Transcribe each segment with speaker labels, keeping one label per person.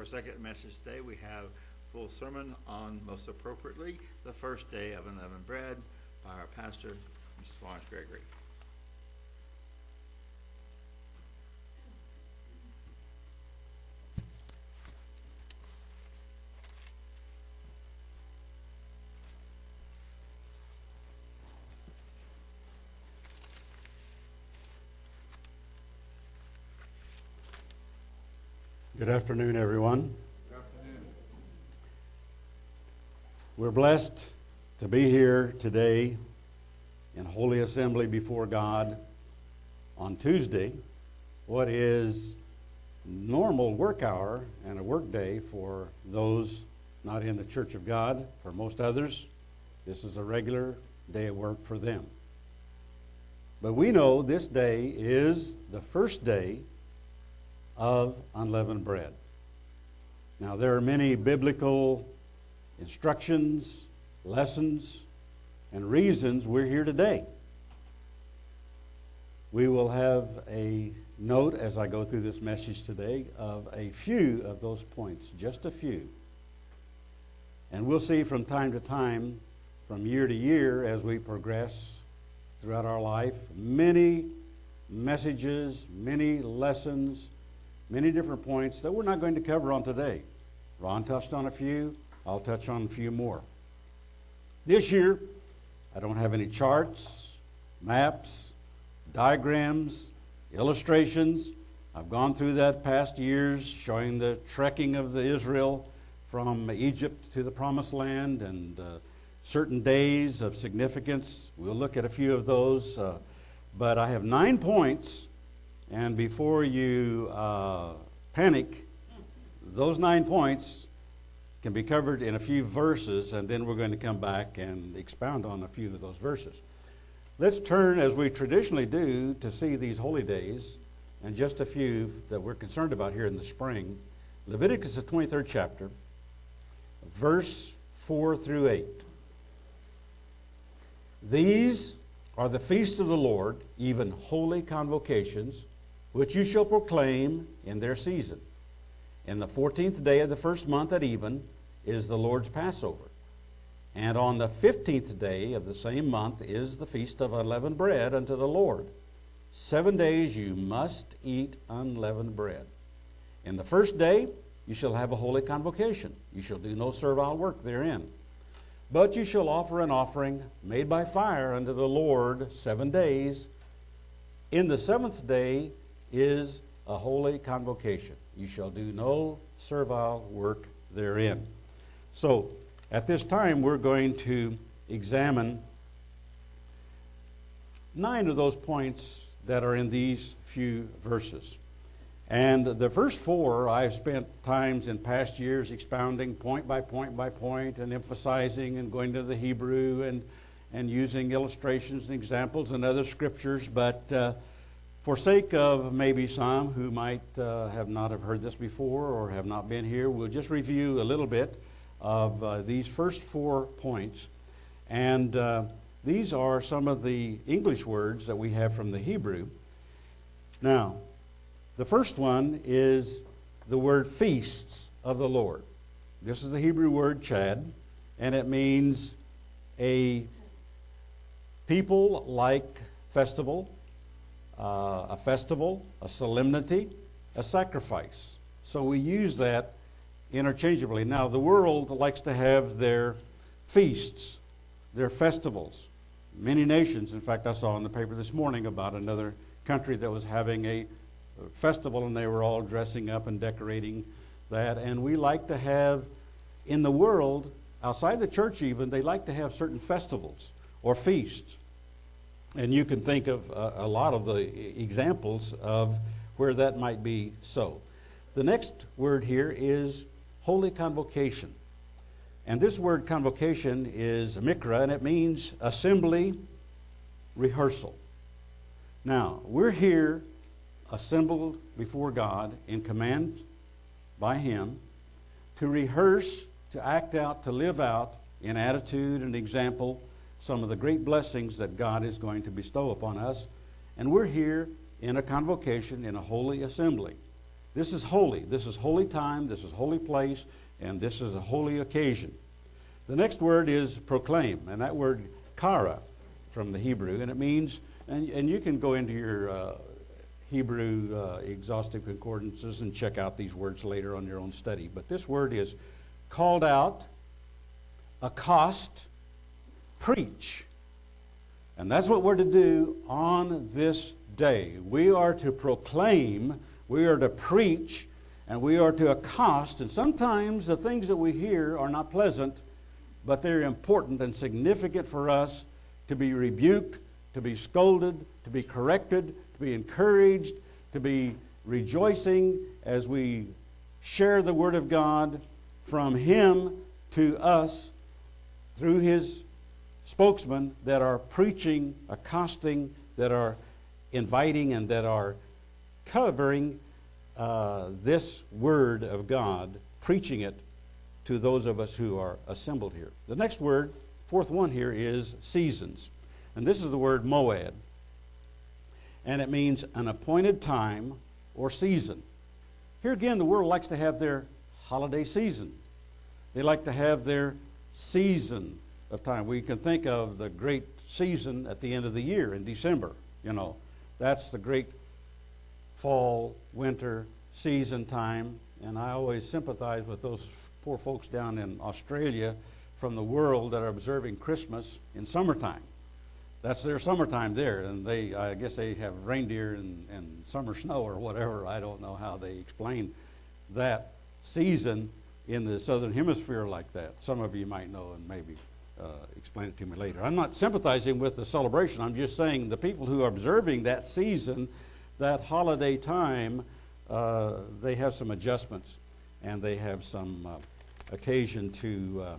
Speaker 1: our second message today, we have full sermon on most appropriately the first day of unleavened bread by our pastor, Mr. Lawrence Gregory.
Speaker 2: Good afternoon, everyone. We're blessed to be here today in Holy Assembly before God on Tuesday, what is normal work hour and a work day for those not in the Church of God. For most others, this is a regular day of work for them. But we know this day is the first day of unleavened bread. Now, there are many biblical instructions, lessons, and reasons we're here today. We will have a note as I go through this message today of a few of those points, just a few. And we'll see from time to time, from year to year, as we progress throughout our life, many messages, many lessons many different points that we're not going to cover on today. Ron touched on a few, I'll touch on a few more. This year, I don't have any charts, maps, diagrams, illustrations. I've gone through that past years showing the trekking of the Israel from Egypt to the promised land and uh, certain days of significance. We'll look at a few of those. Uh, but I have nine points and before you uh, panic, those nine points can be covered in a few verses, and then we're going to come back and expound on a few of those verses. Let's turn, as we traditionally do, to see these holy days, and just a few that we're concerned about here in the spring. Leviticus, the 23rd chapter, verse 4 through 8. These are the feasts of the Lord, even holy convocations which you shall proclaim in their season. In the fourteenth day of the first month at even is the Lord's Passover. And on the fifteenth day of the same month is the feast of unleavened bread unto the Lord. Seven days you must eat unleavened bread. In the first day you shall have a holy convocation. You shall do no servile work therein. But you shall offer an offering made by fire unto the Lord seven days. In the seventh day is a holy convocation. You shall do no servile work therein. So, at this time, we're going to examine nine of those points that are in these few verses. And the first four, I've spent times in past years expounding point by point by point and emphasizing and going to the Hebrew and, and using illustrations and examples and other scriptures. But uh, for sake of maybe some who might uh, have not have heard this before or have not been here, we'll just review a little bit of uh, these first four points. And uh, these are some of the English words that we have from the Hebrew. Now, the first one is the word feasts of the Lord. This is the Hebrew word chag, and it means a people like festival uh, a festival, a solemnity, a sacrifice. So we use that interchangeably. Now, the world likes to have their feasts, their festivals. Many nations, in fact, I saw in the paper this morning about another country that was having a festival and they were all dressing up and decorating that. And we like to have, in the world, outside the church even, they like to have certain festivals or feasts. And you can think of a, a lot of the examples of where that might be so. The next word here is holy convocation. And this word convocation is mikra, and it means assembly, rehearsal. Now, we're here assembled before God in command by Him to rehearse, to act out, to live out in attitude and example some of the great blessings that God is going to bestow upon us. And we're here in a convocation, in a holy assembly. This is holy. This is holy time. This is holy place. And this is a holy occasion. The next word is proclaim. And that word, kara, from the Hebrew. And it means, and, and you can go into your uh, Hebrew uh, exhaustive concordances and check out these words later on your own study. But this word is called out, accost, preach. And that's what we're to do on this day. We are to proclaim, we are to preach, and we are to accost. And sometimes the things that we hear are not pleasant, but they're important and significant for us to be rebuked, to be scolded, to be corrected, to be encouraged, to be rejoicing as we share the Word of God from Him to us through His spokesmen that are preaching, accosting, that are inviting, and that are covering uh, this Word of God, preaching it to those of us who are assembled here. The next word, fourth one here, is seasons. And this is the word moed. And it means an appointed time or season. Here again, the world likes to have their holiday season. They like to have their season of time. We can think of the great season at the end of the year in December. You know, that's the great fall, winter season time. And I always sympathize with those poor folks down in Australia from the world that are observing Christmas in summertime. That's their summertime there, and they, I guess, they have reindeer and, and summer snow or whatever. I don't know how they explain that season in the southern hemisphere like that. Some of you might know and maybe explain it to me later. I'm not sympathizing with the celebration. I'm just saying the people who are observing that season, that holiday time, uh, they have some adjustments and they have some uh, occasion to uh,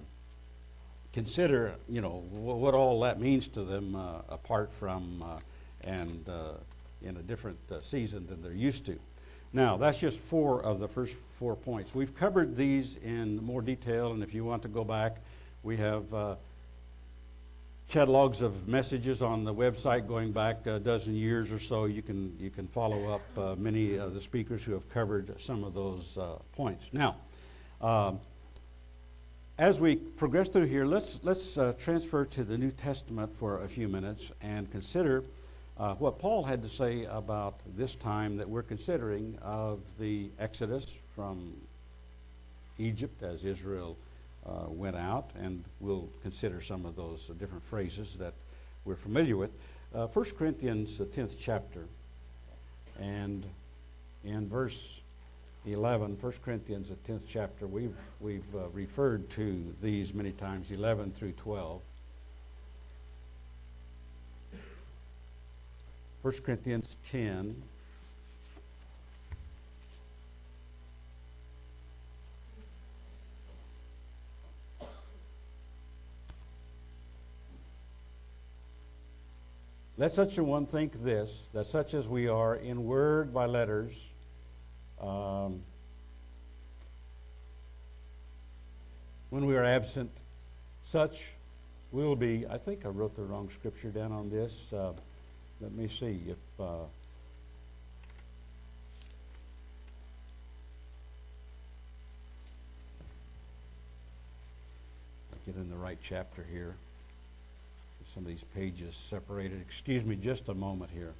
Speaker 2: consider, you know, what all that means to them uh, apart from uh, and uh, in a different season than they're used to. Now, that's just four of the first four points. We've covered these in more detail, and if you want to go back, we have uh, catalogs of messages on the website going back a dozen years or so. You can you can follow up uh, many of the speakers who have covered some of those uh, points. Now, um, as we progress through here, let's let's uh, transfer to the New Testament for a few minutes and consider uh, what Paul had to say about this time that we're considering of the Exodus from Egypt as Israel uh, went out, and we'll consider some of those different phrases that we're familiar with. Uh, 1 Corinthians, the 10th chapter, and in verse 11, 1 Corinthians, the 10th chapter, we've, we've uh, referred to these many times, 11 through 12. 1 Corinthians 10. Let such a one think this, that such as we are in word by letters, um, when we are absent, such will be. I think I wrote the wrong scripture down on this. Uh, let me see if. Uh, get in the right chapter here. Some of these pages separated. Excuse me just a moment here.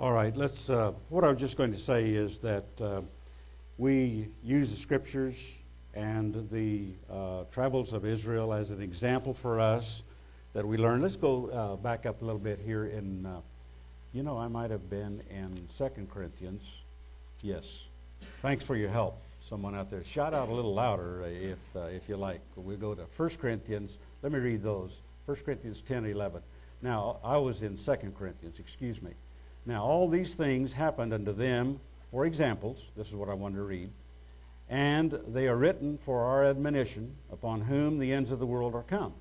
Speaker 2: All right, let's. Uh, what I was just going to say is that uh, we use the scriptures and the uh, travels of Israel as an example for us that we learn. Let's go uh, back up a little bit here in. Uh, you know, I might have been in Second Corinthians. Yes. Thanks for your help, someone out there. Shout out a little louder if uh, if you like. We go to First Corinthians. Let me read those. First Corinthians 10, 11. Now, I was in Second Corinthians. Excuse me. Now, all these things happened unto them for examples. This is what I wanted to read. And they are written for our admonition, upon whom the ends of the world are come.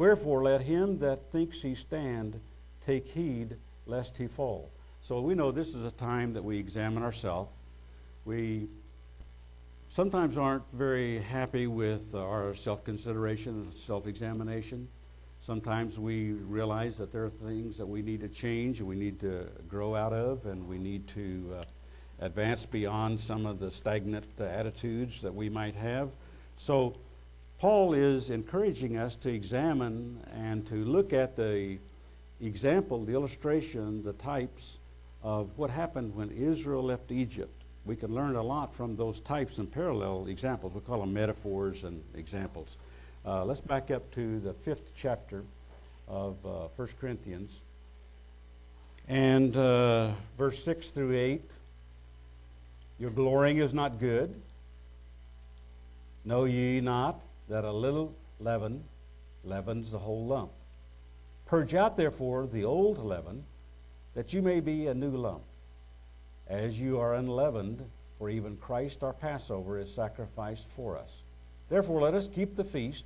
Speaker 2: Wherefore, let him that thinks he stand take heed lest he fall. So we know this is a time that we examine ourselves. We sometimes aren't very happy with our self consideration and self examination. Sometimes we realize that there are things that we need to change and we need to grow out of, and we need to uh, advance beyond some of the stagnant uh, attitudes that we might have. So, Paul is encouraging us to examine and to look at the example, the illustration, the types of what happened when Israel left Egypt. We can learn a lot from those types and parallel examples. We call them metaphors and examples. Uh, let's back up to the fifth chapter of uh, 1 Corinthians. And uh, verse 6 through 8 Your glorying is not good. Know ye not that a little leaven leavens the whole lump? Purge out, therefore, the old leaven, that you may be a new lump, as you are unleavened, for even Christ our Passover is sacrificed for us. Therefore, let us keep the feast,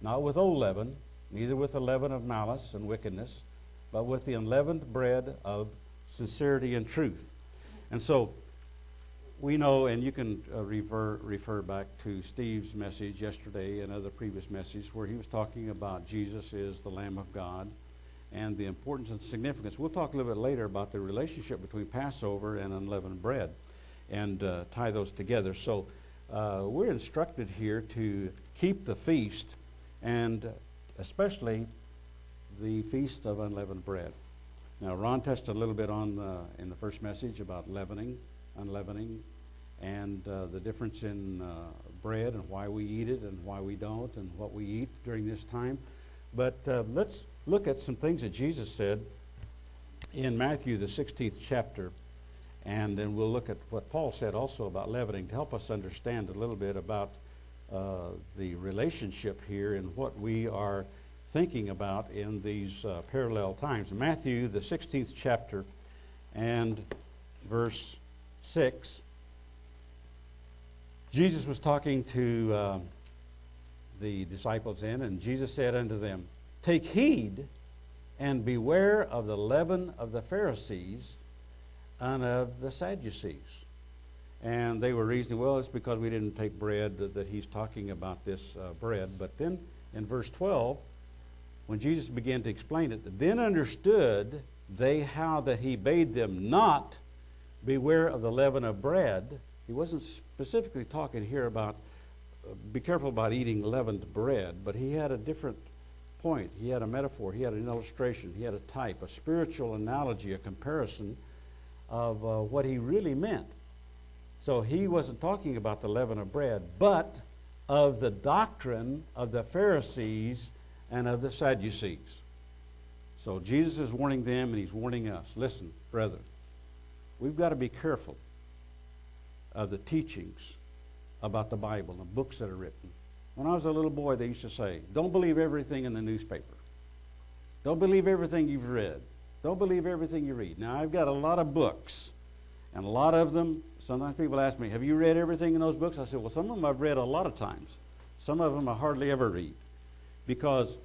Speaker 2: not with old leaven, neither with the leaven of malice and wickedness, but with the unleavened bread of sincerity and truth. And so, we know, and you can uh, refer, refer back to Steve's message yesterday and other previous messages where he was talking about Jesus is the Lamb of God and the importance and significance. We'll talk a little bit later about the relationship between Passover and unleavened bread and uh, tie those together. So uh, we're instructed here to keep the feast and especially the feast of unleavened bread. Now, Ron touched a little bit on uh, in the first message about leavening, unleavening, and uh, the difference in uh, bread and why we eat it and why we don't and what we eat during this time. But uh, let's look at some things that Jesus said in Matthew, the 16th chapter, and then we'll look at what Paul said also about leavening to help us understand a little bit about uh, the relationship here and what we are thinking about in these uh, parallel times. Matthew, the 16th chapter, and verse 6. Jesus was talking to uh, the disciples in, and Jesus said unto them, Take heed and beware of the leaven of the Pharisees and of the Sadducees. And they were reasoning, well, it's because we didn't take bread that, that he's talking about this uh, bread. But then in verse 12, when Jesus began to explain it, then understood they how that he bade them not beware of the leaven of bread he wasn't specifically talking here about uh, be careful about eating leavened bread, but he had a different point. He had a metaphor, he had an illustration, he had a type, a spiritual analogy, a comparison of uh, what he really meant. So he wasn't talking about the leaven of bread, but of the doctrine of the Pharisees and of the Sadducees. So Jesus is warning them and he's warning us. Listen, brethren, we've got to be careful of the teachings about the Bible and books that are written. When I was a little boy, they used to say, Don't believe everything in the newspaper. Don't believe everything you've read. Don't believe everything you read. Now, I've got a lot of books, and a lot of them, sometimes people ask me, Have you read everything in those books? I said, Well, some of them I've read a lot of times. Some of them I hardly ever read. Because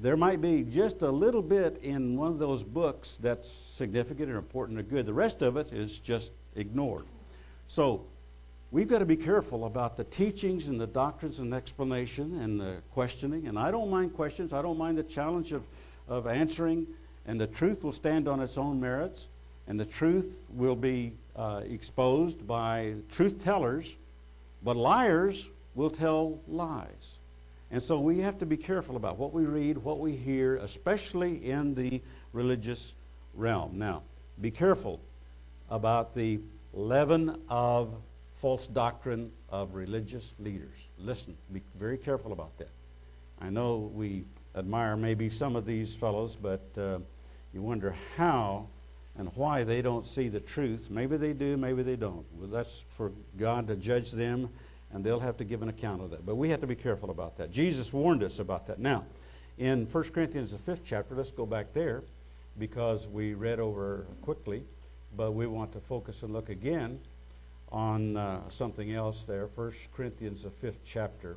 Speaker 2: there might be just a little bit in one of those books that's significant or important or good. The rest of it is just ignored. So we've got to be careful about the teachings and the doctrines and explanation and the questioning. And I don't mind questions, I don't mind the challenge of, of answering, and the truth will stand on its own merits, and the truth will be uh, exposed by truth tellers, but liars will tell lies. And so we have to be careful about what we read, what we hear, especially in the religious realm. Now, be careful about the leaven of false doctrine of religious leaders. Listen, be very careful about that. I know we admire maybe some of these fellows, but uh, you wonder how and why they don't see the truth. Maybe they do, maybe they don't. Well, that's for God to judge them, and they'll have to give an account of that. But we have to be careful about that. Jesus warned us about that. Now, in 1 Corinthians, the fifth chapter, let's go back there because we read over quickly but we want to focus and look again on uh, something else there. First Corinthians, the fifth chapter.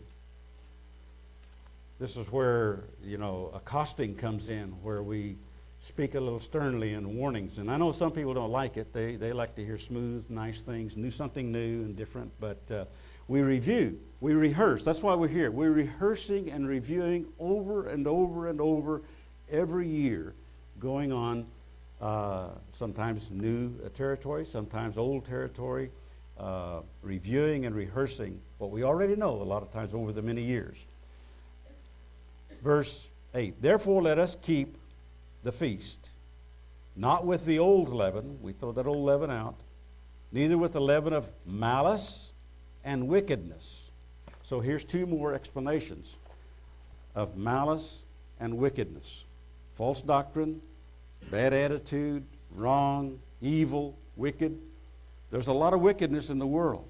Speaker 2: This is where, you know, accosting comes in, where we speak a little sternly in warnings. And I know some people don't like it. They, they like to hear smooth, nice things, new something new and different. But uh, we review, we rehearse. That's why we're here. We're rehearsing and reviewing over and over and over every year, going on uh, sometimes new territory, sometimes old territory, uh, reviewing and rehearsing what we already know a lot of times over the many years. Verse 8 Therefore, let us keep the feast, not with the old leaven, we throw that old leaven out, neither with the leaven of malice and wickedness. So here's two more explanations of malice and wickedness false doctrine, bad attitude, wrong, evil, wicked. There's a lot of wickedness in the world.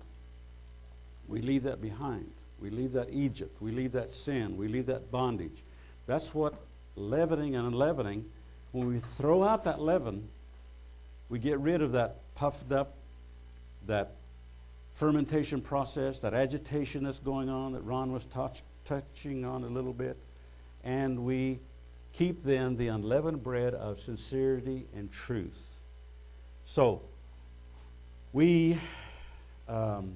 Speaker 2: We leave that behind. We leave that Egypt. We leave that sin. We leave that bondage. That's what leavening and unleavening, when we throw out that leaven, we get rid of that puffed up, that fermentation process, that agitation that's going on that Ron was touch, touching on a little bit, and we keep then the unleavened bread of sincerity and truth. So, we um,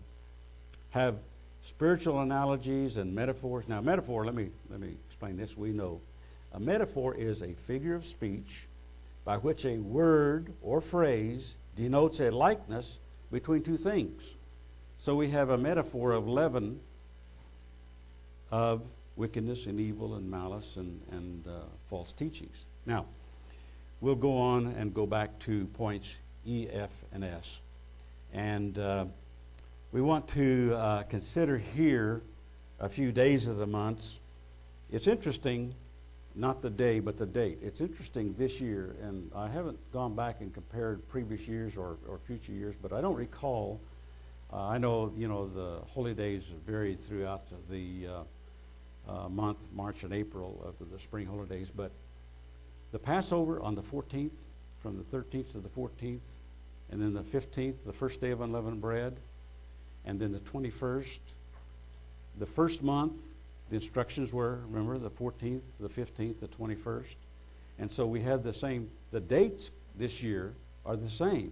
Speaker 2: have spiritual analogies and metaphors. Now, metaphor, let me, let me explain this. We know a metaphor is a figure of speech by which a word or phrase denotes a likeness between two things. So we have a metaphor of leaven of wickedness and evil and malice and, and uh, false teachings. Now, we'll go on and go back to points E, F, and S. And uh, we want to uh, consider here a few days of the months. It's interesting, not the day, but the date. It's interesting this year, and I haven't gone back and compared previous years or, or future years, but I don't recall. Uh, I know, you know, the holy days vary throughout the uh, month, March and April of the spring holidays. But the Passover on the 14th, from the 13th to the 14th, and then the 15th, the first day of unleavened bread, and then the 21st. The first month, the instructions were, remember, the 14th, the 15th, the 21st. And so we have the same, the dates this year are the same,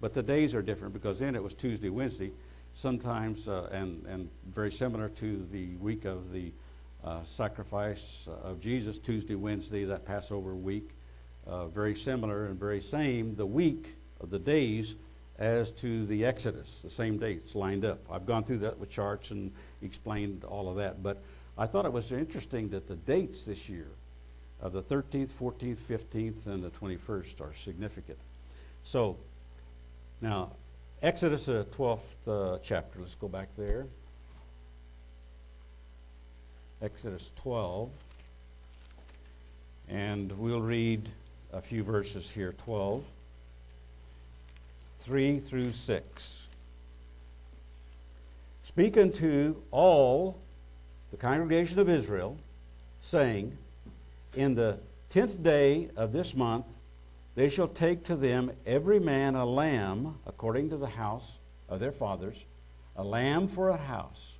Speaker 2: but the days are different because then it was Tuesday, Wednesday, sometimes, uh, and, and very similar to the week of the uh, sacrifice of Jesus, Tuesday, Wednesday, that Passover week. Uh, very similar and very same, the week of the days as to the Exodus, the same dates lined up. I've gone through that with charts and explained all of that, but I thought it was interesting that the dates this year of the 13th, 14th, 15th, and the 21st are significant. So, now, Exodus, the 12th uh, chapter, let's go back there. Exodus 12. And we'll read a few verses here 12, 3 through 6. Speak unto all the congregation of Israel, saying, In the tenth day of this month they shall take to them every man a lamb according to the house of their fathers, a lamb for a house.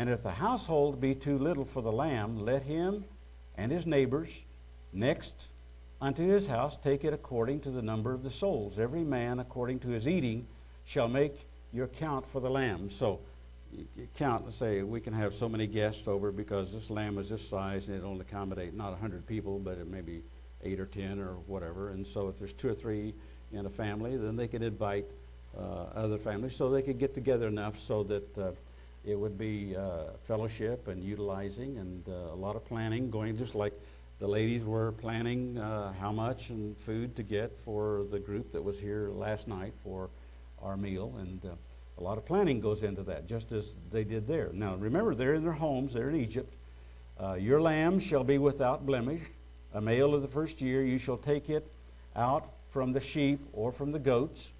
Speaker 2: And if the household be too little for the lamb, let him and his neighbors next unto his house take it according to the number of the souls. Every man according to his eating shall make your count for the lamb. So count and say we can have so many guests over because this lamb is this size and it'll accommodate not 100 people, but it may be 8 or 10 or whatever. And so if there's two or three in a family, then they could invite uh, other families so they could get together enough so that uh, it would be uh, fellowship and utilizing and uh, a lot of planning going, just like the ladies were planning uh, how much and food to get for the group that was here last night for our meal. And uh, a lot of planning goes into that, just as they did there. Now, remember, they're in their homes, they're in Egypt. Uh, your lamb shall be without blemish, a male of the first year. You shall take it out from the sheep or from the goats,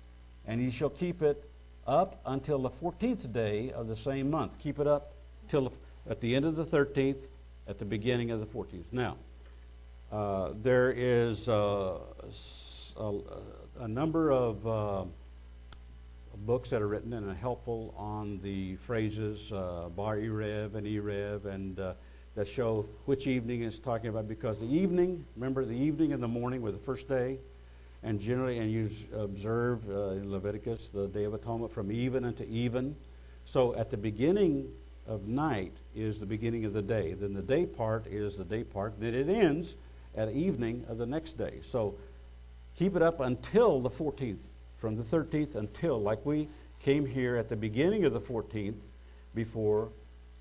Speaker 2: and you shall keep it up until the 14th day of the same month. Keep it up till at the end of the 13th, at the beginning of the 14th. Now, uh, there is uh, a, a, number of uh, books that are written and are helpful on the phrases uh, bar erev and erev and uh, that show which evening it's talking about because the evening, remember the evening and the morning were the first day, and generally, and you observe uh, in Leviticus the Day of Atonement from even unto even. So at the beginning of night is the beginning of the day. Then the day part is the day part. Then it ends at evening of the next day. So keep it up until the 14th, from the 13th until, like we came here at the beginning of the 14th before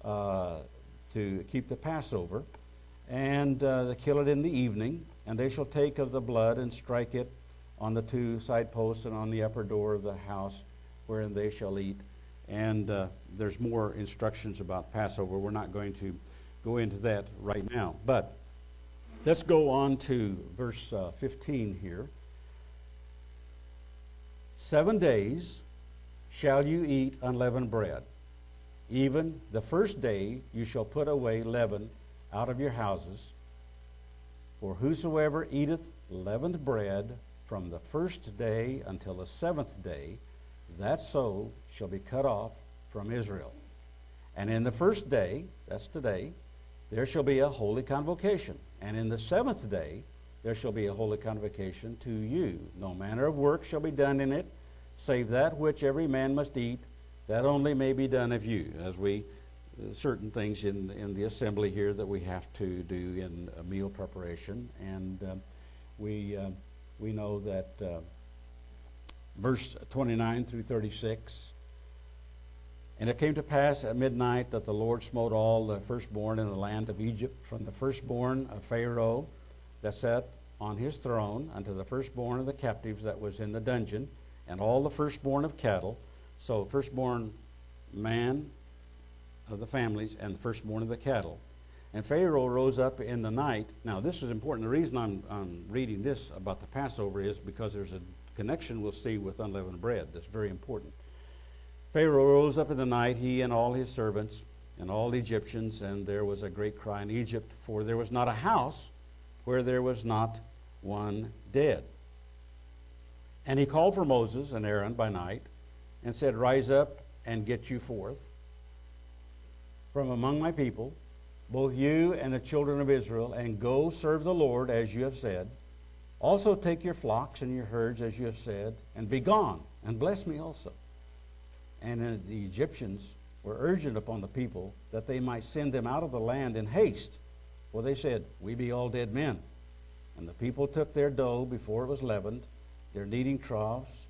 Speaker 2: uh, to keep the Passover, and uh, they kill it in the evening, and they shall take of the blood and strike it on the two side posts and on the upper door of the house wherein they shall eat. And uh, there's more instructions about Passover. We're not going to go into that right now. But let's go on to verse uh, 15 here. Seven days shall you eat unleavened bread. Even the first day you shall put away leaven out of your houses. For whosoever eateth leavened bread from the first day until the seventh day, that soul shall be cut off from Israel. And in the first day, that's today, there shall be a holy convocation. And in the seventh day, there shall be a holy convocation to you. No manner of work shall be done in it, save that which every man must eat, that only may be done of you. As we, uh, certain things in, in the assembly here that we have to do in meal preparation. And uh, we, uh, we know that uh, verse 29 through 36. And it came to pass at midnight that the Lord smote all the firstborn in the land of Egypt, from the firstborn of Pharaoh that sat on his throne, unto the firstborn of the captives that was in the dungeon, and all the firstborn of cattle. So, firstborn man of the families, and the firstborn of the cattle. And Pharaoh rose up in the night. Now, this is important. The reason I'm, I'm reading this about the Passover is because there's a connection we'll see with unleavened bread that's very important. Pharaoh rose up in the night, he and all his servants and all the Egyptians, and there was a great cry in Egypt, for there was not a house where there was not one dead. And he called for Moses and Aaron by night and said, Rise up and get you forth from among my people, both you and the children of Israel, and go serve the Lord as you have said. Also take your flocks and your herds as you have said, and be gone, and bless me also. And the Egyptians were urgent upon the people that they might send them out of the land in haste. For they said, We be all dead men. And the people took their dough before it was leavened, their kneading troughs,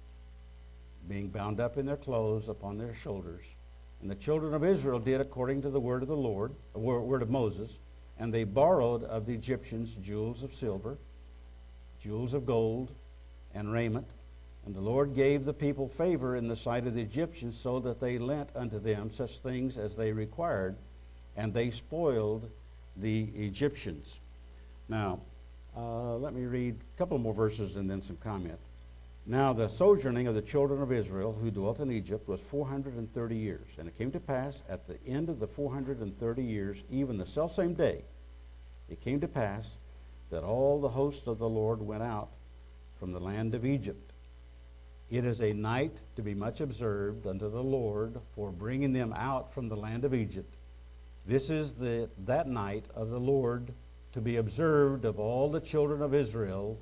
Speaker 2: being bound up in their clothes upon their shoulders. And the children of Israel did according to the word of the Lord, the word of Moses, and they borrowed of the Egyptians jewels of silver, jewels of gold, and raiment. And the Lord gave the people favor in the sight of the Egyptians, so that they lent unto them such things as they required, and they spoiled the Egyptians. Now, uh, let me read a couple more verses and then some comment. Now, the sojourning of the children of Israel who dwelt in Egypt was 430 years. And it came to pass at the end of the 430 years, even the selfsame day, it came to pass that all the hosts of the Lord went out from the land of Egypt. It is a night to be much observed unto the Lord for bringing them out from the land of Egypt. This is the, that night of the Lord to be observed of all the children of Israel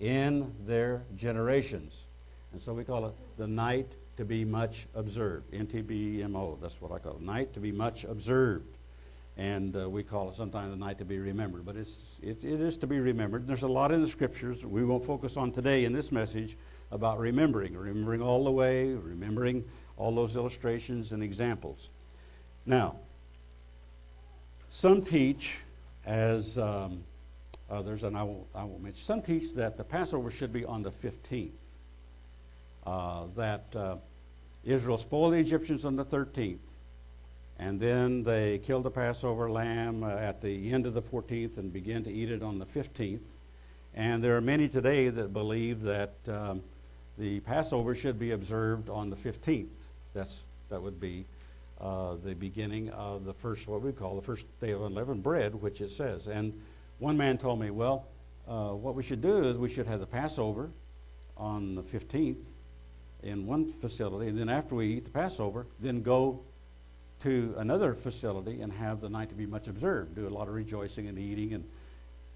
Speaker 2: in their generations. And so we call it the night to be much observed. NTBMO, that's what I call it. Night to be much observed. And uh, we call it sometimes the night to be remembered. But it's, it, it is to be remembered. There's a lot in the scriptures we won't focus on today in this message about remembering, remembering all the way, remembering all those illustrations and examples. Now, some teach as um, others, and I won't, I won't mention. Some teach that the Passover should be on the 15th. Uh, that uh, Israel spoiled the Egyptians on the 13th, and then they killed the Passover lamb uh, at the end of the 14th and began to eat it on the 15th. And there are many today that believe that um, the Passover should be observed on the 15th. That's, that would be uh, the beginning of the first, what we call the first day of unleavened bread, which it says. And one man told me, well, uh, what we should do is we should have the Passover on the 15th in one facility, and then after we eat the Passover, then go to another facility and have the night to be much observed, do a lot of rejoicing and eating and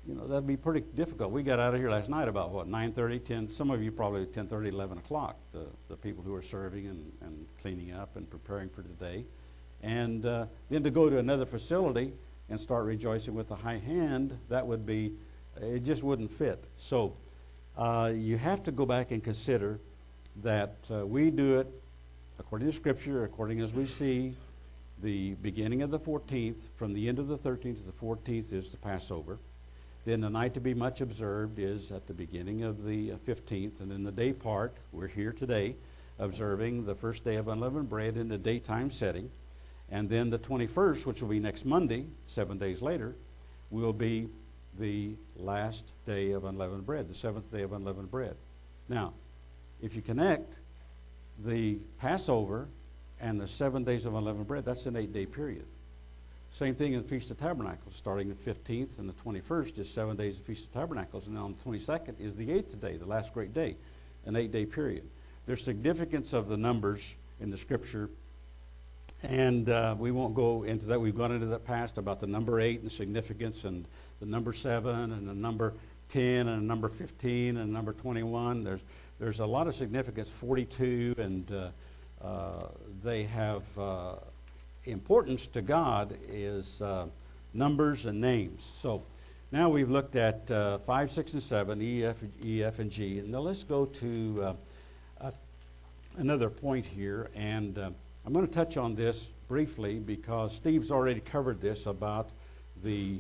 Speaker 2: you know that'd be pretty difficult. We got out of here last night about what 9:30, 10. Some of you probably 10:30, 11 o'clock. The the people who are serving and, and cleaning up and preparing for today, and uh, then to go to another facility and start rejoicing with a high hand, that would be it just wouldn't fit. So uh, you have to go back and consider that uh, we do it according to Scripture, according as we see. The beginning of the 14th, from the end of the 13th to the 14th, is the Passover. Then the night to be much observed is at the beginning of the 15th, and then the day part, we're here today observing the first day of unleavened bread in the daytime setting. And then the 21st, which will be next Monday, seven days later, will be the last day of unleavened bread, the seventh day of unleavened bread. Now, if you connect the Passover and the seven days of unleavened bread, that's an eight day period. Same thing in the Feast of Tabernacles, starting the 15th and the 21st is seven days of Feast of Tabernacles, and on the 22nd is the eighth day, the last great day, an eight day period. There's significance of the numbers in the scripture, and uh, we won't go into that. We've gone into the past about the number eight and significance, and the number seven, and the number 10, and the number 15, and the number 21. There's, there's a lot of significance, 42, and uh, uh, they have uh, importance to God is uh, numbers and names. So now we've looked at uh, 5, 6, and 7, E, F, E, F, and G. And now let's go to another point here. And I'm going to touch on this briefly because Steve's already covered this about the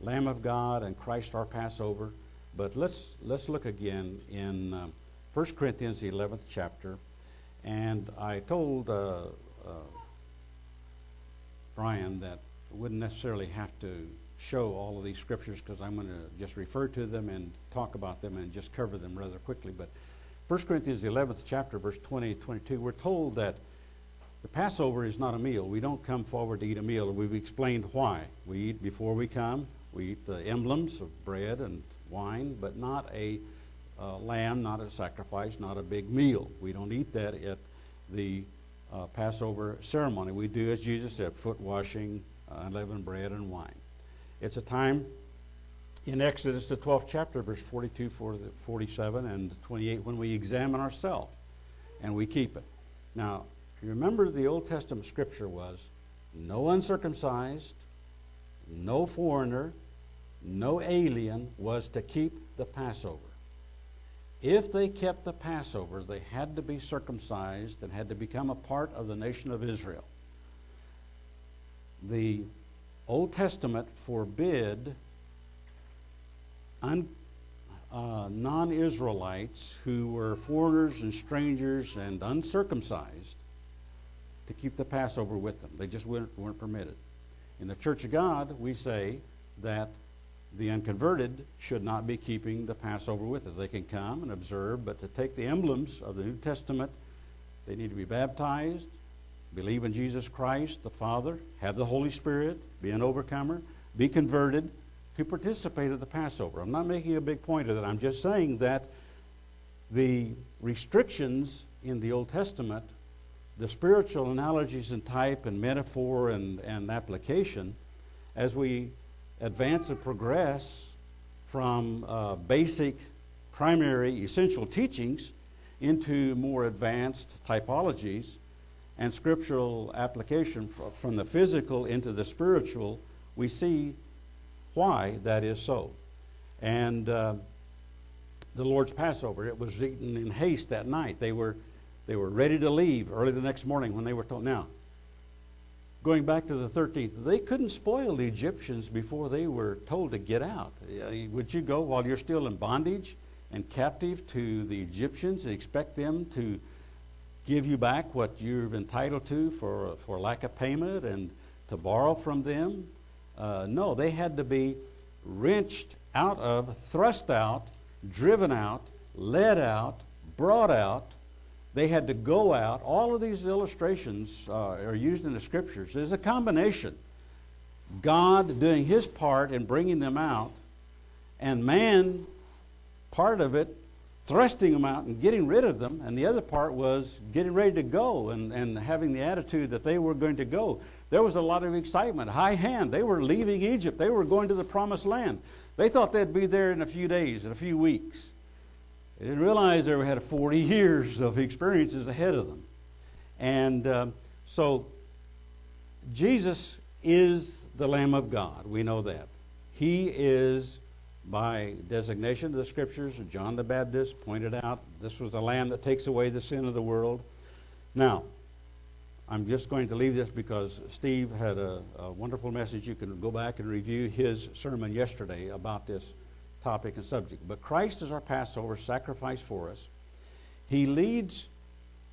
Speaker 2: Lamb of God and Christ our Passover. But let's, let's look again in uh, 1 Corinthians, the 11th chapter. And I told uh, uh, Brian that I wouldn't necessarily have to show all of these scriptures because I'm going to just refer to them and talk about them and just cover them rather quickly. But 1 Corinthians, the 11th chapter, verse 20 and 22, we're told that the Passover is not a meal. We don't come forward to eat a meal. We've explained why. We eat before we come. We eat the emblems of bread and wine, but not a uh, lamb, not a sacrifice, not a big meal. We don't eat that at the uh, Passover ceremony. We do, as Jesus said, foot washing, uh, unleavened bread, and wine. It's a time in Exodus, the 12th chapter, verse 42, 47, and 28, when we examine ourselves and we keep it. Now, remember the Old Testament scripture was no uncircumcised, no foreigner, no alien was to keep the Passover. If they kept the Passover, they had to be circumcised and had to become a part of the nation of Israel. The Old Testament forbid un, uh, non Israelites who were foreigners and strangers and uncircumcised to keep the Passover with them. They just weren't, weren't permitted. In the Church of God, we say that the unconverted should not be keeping the Passover with us. They can come and observe, but to take the emblems of the New Testament, they need to be baptized, believe in Jesus Christ, the Father, have the Holy Spirit, be an overcomer, be converted to participate in the Passover. I'm not making a big point of that. I'm just saying that the restrictions in the Old Testament, the spiritual analogies and type and metaphor and, and application, as we advance and progress from uh, basic, primary, essential teachings into more advanced typologies and scriptural application from the physical into the spiritual, we see why that is so. And uh, the Lord's Passover, it was eaten in haste that night. They were, they were ready to leave early the next morning when they were told. Now, going back to the 13th, they couldn't spoil the Egyptians before they were told to get out. Would you go while you're still in bondage and captive to the Egyptians and expect them to give you back what you're entitled to for, for lack of payment and to borrow from them? Uh, no, they had to be wrenched out of, thrust out, driven out, led out, brought out, they had to go out. All of these illustrations uh, are used in the scriptures. There's a combination. God doing his part in bringing them out, and man, part of it, thrusting them out and getting rid of them, and the other part was getting ready to go and, and having the attitude that they were going to go. There was a lot of excitement, high hand. They were leaving Egypt, they were going to the promised land. They thought they'd be there in a few days, in a few weeks. They didn't realize they had 40 years of experiences ahead of them. And uh, so, Jesus is the Lamb of God. We know that. He is by designation of the scriptures, John the Baptist pointed out this was the lamb that takes away the sin of the world. Now, I'm just going to leave this because Steve had a, a, wonderful message. You can go back and review his sermon yesterday about this topic and subject. But Christ is our Passover sacrifice for us. He leads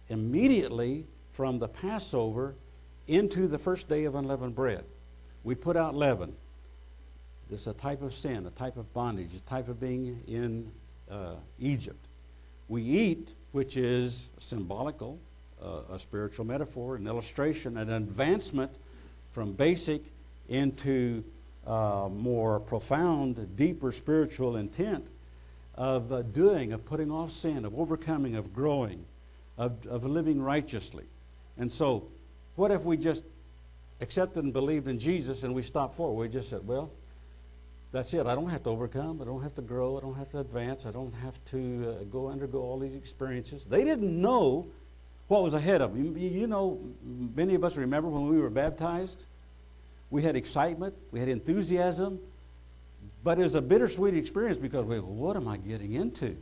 Speaker 2: immediately from the Passover into the first day of unleavened bread. We put out leaven. It's a type of sin, a type of bondage, a type of being in uh, Egypt. We eat, which is symbolical, uh, a spiritual metaphor, an illustration, an advancement from basic into uh, more profound, deeper spiritual intent of uh, doing, of putting off sin, of overcoming, of growing, of, of living righteously. And so, what if we just accepted and believed in Jesus and we stopped forward? We just said, well, that's it. I don't have to overcome. I don't have to grow. I don't have to advance. I don't have to uh, go undergo all these experiences. They didn't know what was ahead of them. You, you know, many of us remember when we were baptized. We had excitement. We had enthusiasm. But it was a bittersweet experience because we, what am I getting into?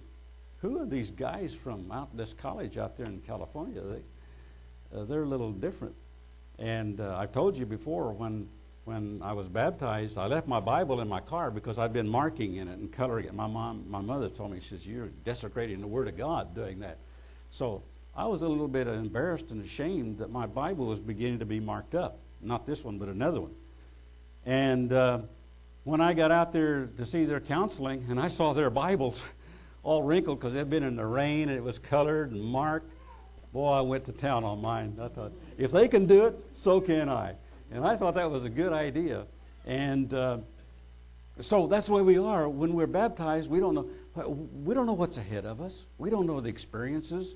Speaker 2: Who are these guys from out this college out there in California? They, uh, they're a little different. And uh, I've told you before when when I was baptized, I left my Bible in my car because I'd been marking in it and coloring it. My mom, my mother told me, she says, "You're desecrating the Word of God doing that." So I was a little bit embarrassed and ashamed that my Bible was beginning to be marked up. Not this one, but another one. And uh, when I got out there to see their counseling, and I saw their Bibles all wrinkled because they'd been in the rain and it was colored and marked, boy, I went to town on mine. I thought, if they can do it, so can I. And I thought that was a good idea. And uh, so that's the way we are. When we're baptized, we don't know. We don't know what's ahead of us. We don't know the experiences.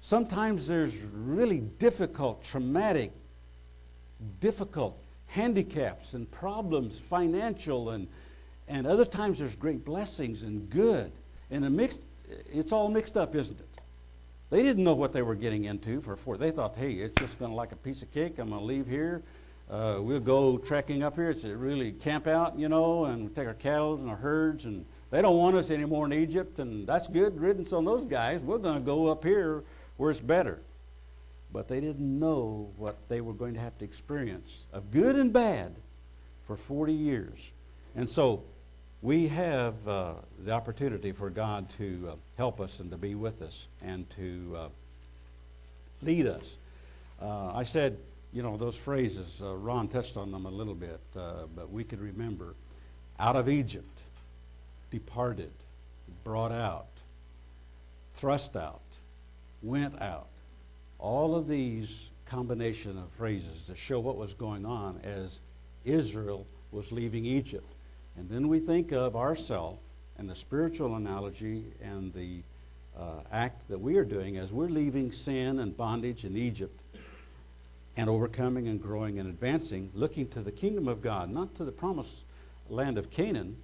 Speaker 2: Sometimes there's really difficult, traumatic, difficult handicaps and problems, financial, and, and other times there's great blessings and good. And a mixed, it's all mixed up, isn't it? They didn't know what they were getting into for four. They thought, hey, it's just going to like a piece of cake. I'm going to leave here. Uh, we'll go trekking up here. It's a really camp out, you know, and we take our cattle and our herds, and they don't want us anymore in Egypt, and that's good riddance on those guys. We're going to go up here where it's better. But they didn't know what they were going to have to experience of good and bad for 40 years. And so we have uh, the opportunity for God to uh, help us and to be with us and to uh, lead us. Uh, I said you know, those phrases, uh, Ron touched on them a little bit, uh, but we could remember out of Egypt, departed, brought out, thrust out, went out. All of these combination of phrases to show what was going on as Israel was leaving Egypt. And then we think of ourselves and the spiritual analogy and the uh, act that we are doing as we're leaving sin and bondage in Egypt and overcoming and growing and advancing, looking to the kingdom of God, not to the promised land of Canaan,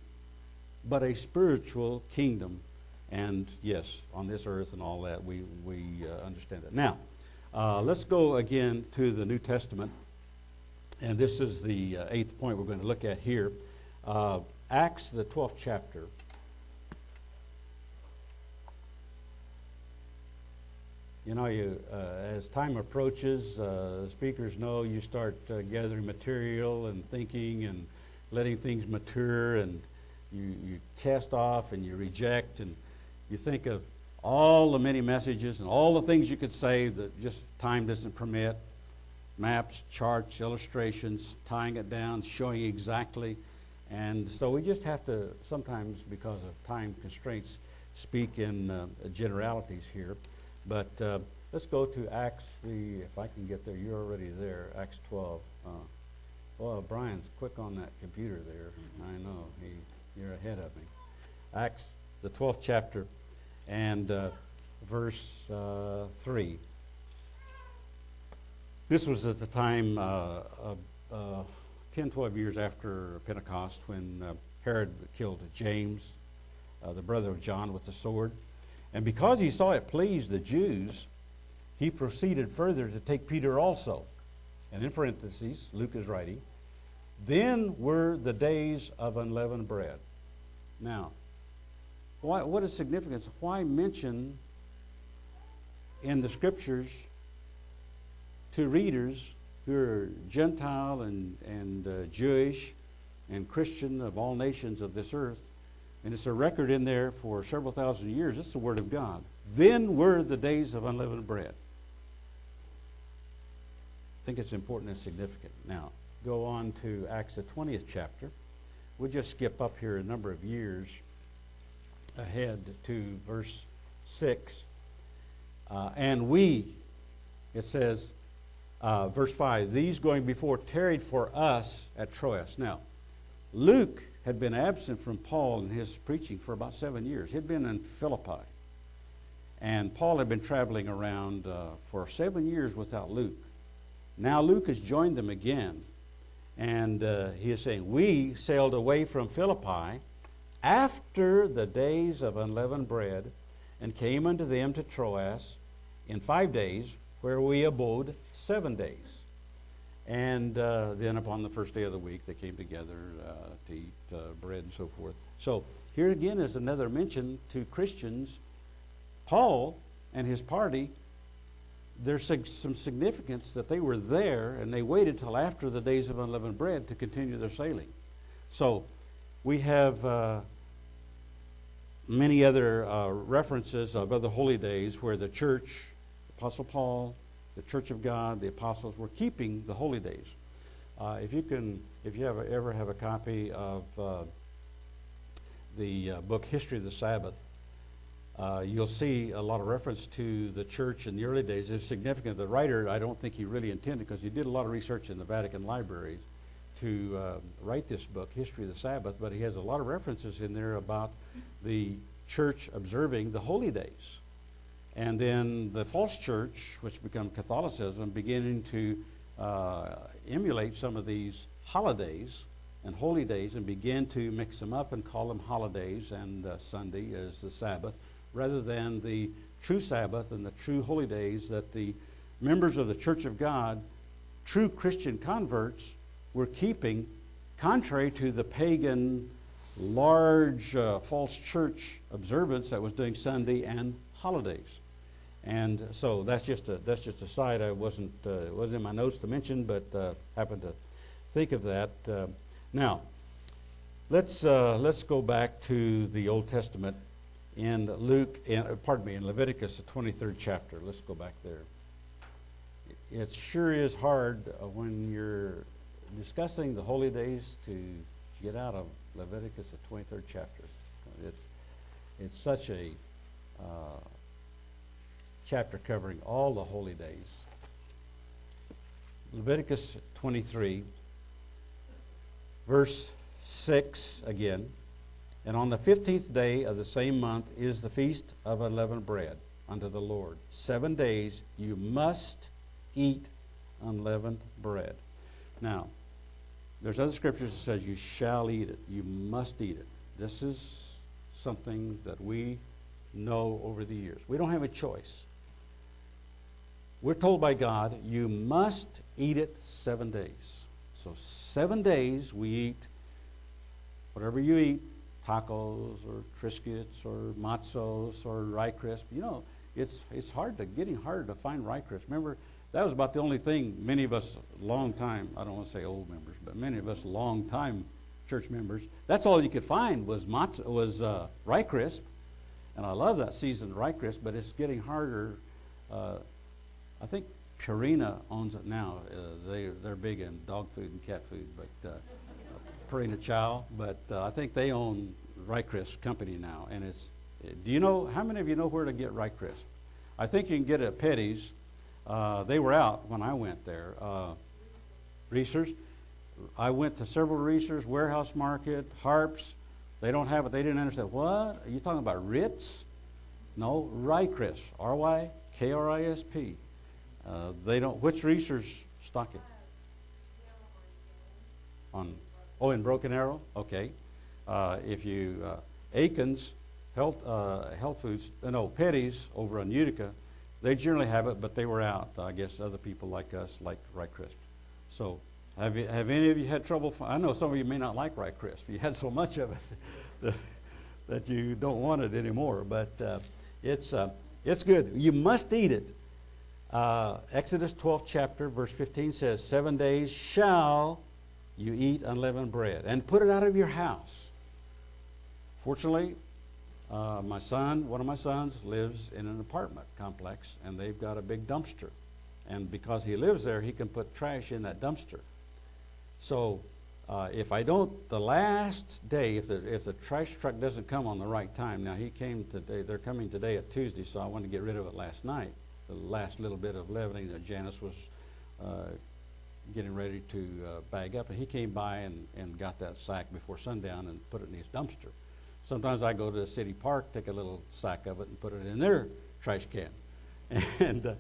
Speaker 2: but a spiritual kingdom. And yes, on this earth and all that, we, we uh, understand that. Now, uh, let's go again to the New Testament. And this is the uh, eighth point we're going to look at here. Uh, Acts, the 12th chapter. you know, you, uh, as time approaches, uh, speakers know you start uh, gathering material and thinking and letting things mature, and you, you cast off and you reject, and you think of all the many messages and all the things you could say that just time doesn't permit maps, charts, illustrations, tying it down, showing exactly. And so we just have to, sometimes because of time constraints, speak in uh, generalities here. But uh, let's go to Acts, the, if I can get there, you're already there, Acts 12. Uh, well, Brian's quick on that computer there. I know, he, you're ahead of me. Acts, the 12th chapter. And uh, verse uh, 3. This was at the time, uh, uh, 10, 12 years after Pentecost, when uh, Herod killed James, uh, the brother of John, with the sword. And because he saw it pleased the Jews, he proceeded further to take Peter also. And in parentheses, Luke is writing, then were the days of unleavened bread. Now, why, what is significance? Why mention in the scriptures to readers who are Gentile and, and uh, Jewish and Christian of all nations of this earth? And it's a record in there for several thousand years. It's the Word of God. Then were the days of unleavened bread. I think it's important and significant. Now, go on to Acts, the 20th chapter. We'll just skip up here a number of years ahead to verse 6. Uh, and we, it says, uh, verse 5, these going before tarried for us at Troas. Now, Luke had been absent from Paul in his preaching for about seven years. He'd been in Philippi. And Paul had been traveling around uh, for seven years without Luke. Now Luke has joined them again. And uh, he is saying, We sailed away from Philippi after the days of unleavened bread and came unto them to Troas in five days, where we abode seven days. And uh, then upon the first day of the week, they came together uh, to eat uh, bread and so forth. So here again is another mention to Christians. Paul and his party, there's some significance that they were there and they waited till after the days of unleavened bread to continue their sailing. So we have uh, many other uh, references of other holy days where the church, Apostle Paul, the Church of God, the apostles were keeping the holy days. Uh, if you can, if you ever have a copy of uh, the uh, book History of the Sabbath, uh, you'll see a lot of reference to the church in the early days. It's significant. The writer, I don't think he really intended, because he did a lot of research in the Vatican libraries to uh, write this book, History of the Sabbath, but he has a lot of references in there about the church observing the holy days. And then the false church, which became Catholicism, beginning to uh, emulate some of these holidays and holy days and begin to mix them up and call them holidays and uh, Sunday as the Sabbath, rather than the true Sabbath and the true holy days that the members of the Church of God, true Christian converts, were keeping, contrary to the pagan, large uh, false church observance that was doing Sunday and holidays. And so that's just a that's just a side I wasn't uh, was in my notes to mention, but uh, happened to think of that. Uh, now, let's uh, let's go back to the Old Testament in Luke. In, uh, pardon me, in Leviticus, the twenty third chapter. Let's go back there. It sure is hard when you're discussing the holy days to get out of Leviticus, the twenty third chapter. It's it's such a uh, chapter covering all the holy days. Leviticus 23, verse 6 again. And on the fifteenth day of the same month is the feast of unleavened bread unto the Lord. Seven days you must eat unleavened bread. Now, there's other scriptures that says you shall eat it. You must eat it. This is something that we know over the years. We don't have a choice. We're told by God, you must eat it seven days. So, seven days we eat whatever you eat tacos or Triscuits or matzos or rye crisp. You know, it's, it's hard to, getting harder to find rye crisp. Remember, that was about the only thing many of us, long time, I don't want to say old members, but many of us long time church members, that's all you could find was, matzo, was uh, rye crisp. And I love that seasoned rye crisp, but it's getting harder. Uh, I think Purina owns it now. Uh, they they're big in dog food and cat food, but uh, Purina Chow. But uh, I think they own RyKrisp Company now, and it's. Do you know how many of you know where to get RyKrisp? I think you can get it at Petty's. Uh, they were out when I went there. Uh, Reasor's. I went to several Reasor's, Warehouse Market, Harps. They don't have it. They didn't understand. What? Are you talking about Ritz? No, RyKrisp. R Y K R I S P. Uh, they don't. Which Reasor's stock it? On. Oh, in Broken Arrow. Okay. Uh, if you uh, Akin's Health uh, Health Foods, uh, no Petty's over on Utica, they generally have it, but they were out. I guess other people like us like RyKrisp. So, have you have any of you had trouble? fi- I know some of you may not like RyKrisp. You had so much of it that, that you don't want it anymore. But uh, it's uh, it's good. You must eat it. Uh, Exodus 12, chapter, verse 15 says, Seven days shall you eat unleavened bread, and put it out of your house. Fortunately, uh, my son, one of my sons, lives in an apartment complex, and they've got a big dumpster. And because he lives there, he can put trash in that dumpster. So uh, if I don't, the last day, if the, if the trash truck doesn't come on the right time, now he came today, they're coming today at Tuesday, so I wanted to get rid of it last night. The last little bit of leavening that Janice was uh, getting ready to uh, bag up. And he came by and, and got that sack before sundown and put it in his dumpster. Sometimes I go to the city park, take a little sack of it and put it in their trash can. And uh,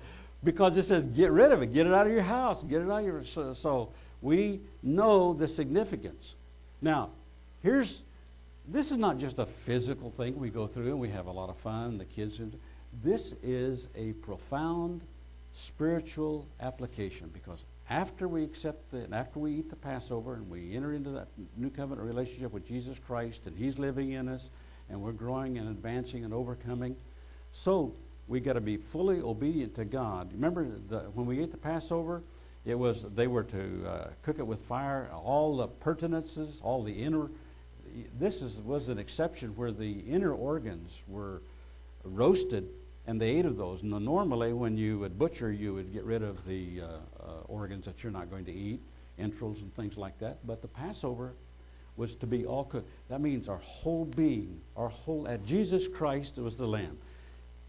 Speaker 2: because it says get rid of it, get it out of your house, get it out of your. So, so we know the significance. Now, here's this is not just a physical thing we go through and we have a lot of fun, the kids. This is a profound spiritual application because after we accept the, and after we eat the Passover and we enter into that new covenant relationship with Jesus Christ and He's living in us and we're growing and advancing and overcoming, so we got to be fully obedient to God. Remember the, when we ate the Passover, it was they were to uh, cook it with fire, all the pertinences, all the inner. This is, was an exception where the inner organs were roasted, and they ate of those. Now, normally, when you would butcher, you would get rid of the uh, uh, organs that you're not going to eat, entrails and things like that. But the Passover was to be all cooked. That means our whole being, our whole, at Jesus Christ it was the Lamb,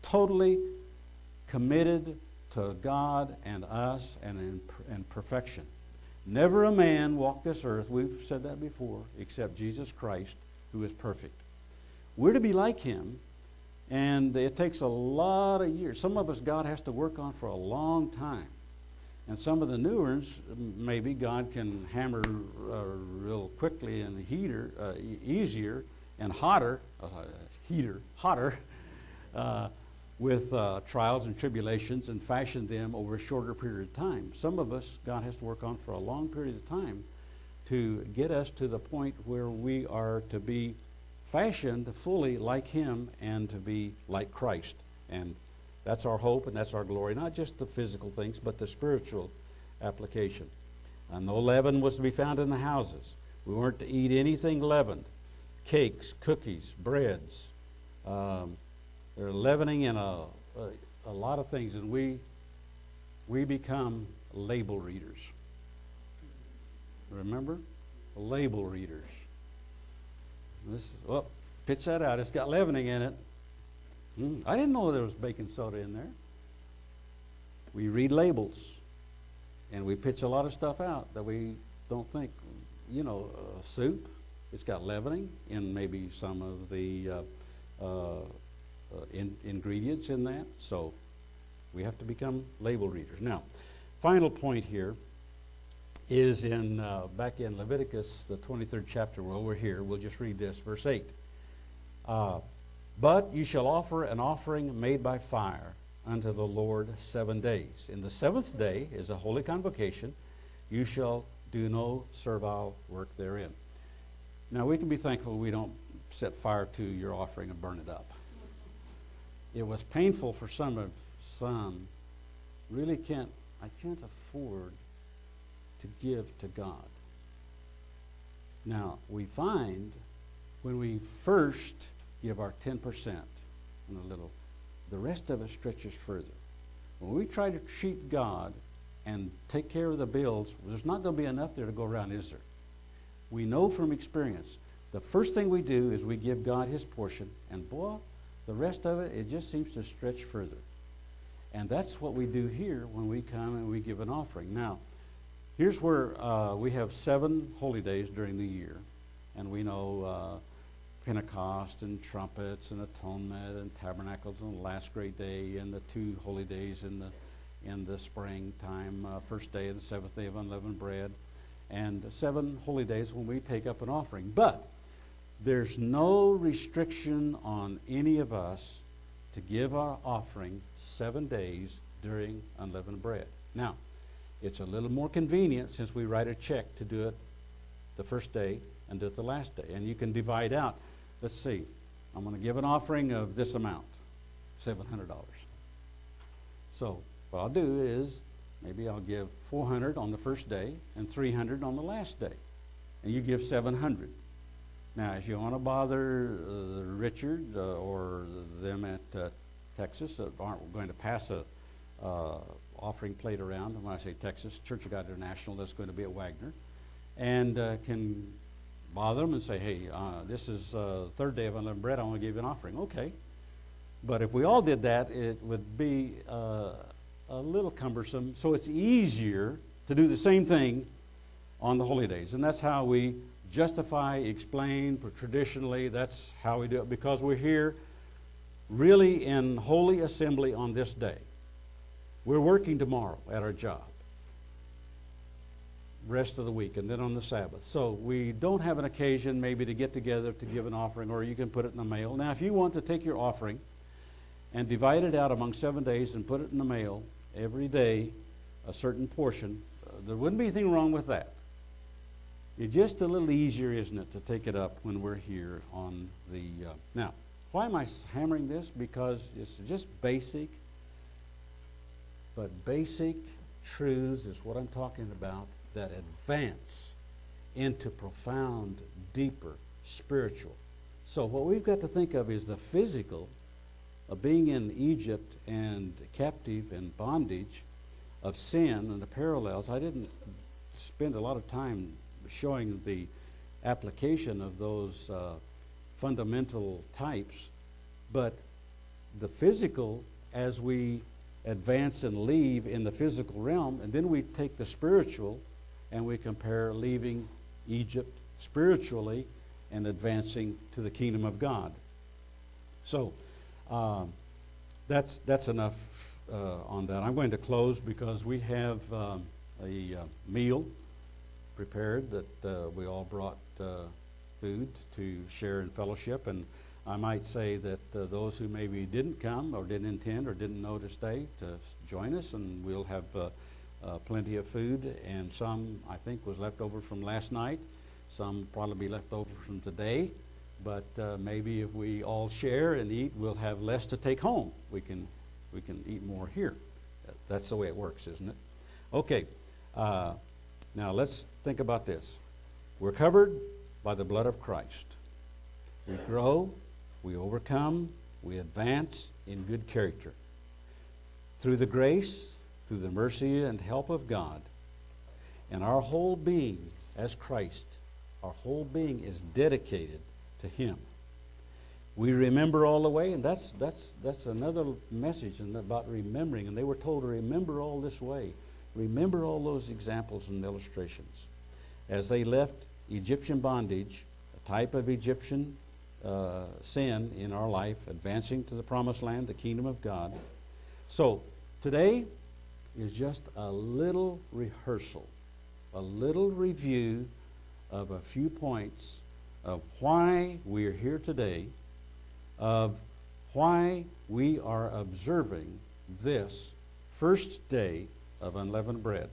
Speaker 2: totally committed to God and us and in, in perfection. Never a man walked this earth, we've said that before, except Jesus Christ, who is perfect. We're to be like him, and it takes a lot of years. Some of us God has to work on for a long time. And some of the new ones, maybe God can hammer uh, real quickly and heater, uh, easier and hotter, uh, heater, hotter, uh, with uh, trials and tribulations and fashion them over a shorter period of time. Some of us, God has to work on for a long period of time to get us to the point where we are to be fashioned fully like Him and to be like Christ. And that's our hope and that's our glory, not just the physical things, but the spiritual application. And no leaven was to be found in the houses. We weren't to eat anything leavened cakes, cookies, breads. Um, they're leavening in a, a, a lot of things, and we, we become label readers. Remember? Label readers. This is, oh, pitch that out. It's got leavening in it. Hmm, I didn't know there was baking soda in there. We read labels, and we pitch a lot of stuff out that we don't think. You know, uh, soup, it's got leavening in maybe some of the uh, uh, uh, in, ingredients in that. So we have to become label readers. Now, final point here is in uh, back in Leviticus, the 23rd chapter. Well, we're here. We'll just read this, verse 8. Uh, but you shall offer an offering made by fire unto the Lord seven days. In the seventh day is a holy convocation. You shall do no servile work therein. Now, we can be thankful we don't set fire to your offering and burn it up. It was painful for some of some. Really can't, I can't afford to give to God. Now, we find when we first give our 10% and a little, the rest of it stretches further. When we try to cheat God and take care of the bills, there's not going to be enough there to go around, is there? We know from experience, the first thing we do is we give God his portion, and boy, the rest of it, it just seems to stretch further. And that's what we do here when we come and we give an offering. Now, here's where uh, we have seven holy days during the year, and we know uh, Pentecost and trumpets and atonement and tabernacles and the last great day and the two holy days in the in the springtime, uh, first day and the seventh day of unleavened bread, and seven holy days when we take up an offering. But there's no restriction on any of us to give our offering seven days during unleavened bread. Now, it's a little more convenient since we write a check to do it the first day and do it the last day. And you can divide out, let's see, I'm going to give an offering of this amount, $700. So what I'll do is maybe I'll give 400 on the first day and 300 on the last day. And you give 700. Now, if you want to bother uh, Richard uh, or them at uh, Texas that aren't going to pass a uh, offering plate around, when I say Texas, Church of God International, that's going to be at Wagner, and uh, can bother them and say, hey, uh, this is uh, third day of unleavened bread, I want to give you an offering. Okay. But if we all did that, it would be uh, a little cumbersome. So it's easier to do the same thing on the holy days. And that's how we justify, explain, traditionally, that's how we do it because we're here really in holy assembly on this day. We're working tomorrow at our job, rest of the week, and then on the Sabbath. So we don't have an occasion maybe to get together to give an offering, or you can put it in the mail. Now, if you want to take your offering and divide it out among seven days and put it in the mail every day, a certain portion, uh, there wouldn't be anything wrong with that. It's just a little easier, isn't it, to take it up when we're here on the. Uh, now, why am I hammering this? Because it's just basic, but basic truths is what I'm talking about that advance into profound, deeper spiritual. So, what we've got to think of is the physical of being in Egypt and captive and bondage of sin and the parallels. I didn't spend a lot of time showing the application of those uh, fundamental types, but the physical, as we advance and leave in the physical realm, and then we take the spiritual and we compare leaving Egypt spiritually and advancing to the kingdom of God. So, um, that's, that's enough uh, on that. I'm going to close because we have um, a uh, meal prepared that uh, we all brought uh, food to share in fellowship. And I might say that uh, those who maybe didn't come or didn't intend or didn't know to stay to join us, and we'll have uh, uh, plenty of food. And some, I think, was left over from last night. Some probably left over from today. But uh, maybe if we all share and eat, we'll have less to take home. We can, we can eat more here. That's the way it works, isn't it? Okay. Now let's think about this. We're covered by the blood of Christ. We grow, we overcome, we advance in good character. Through the grace, through the mercy and help of God, and our whole being as Christ, our whole being is dedicated to Him. We remember all the way, and that's, that's, that's another message about remembering. And they were told to remember all this way. Remember all those examples and illustrations. As they left Egyptian bondage, a type of Egyptian uh, sin in our life, advancing to the promised land, the kingdom of God. So, today is just a little rehearsal, a little review of a few points of why we are here today, of why we are observing this first day of unleavened bread.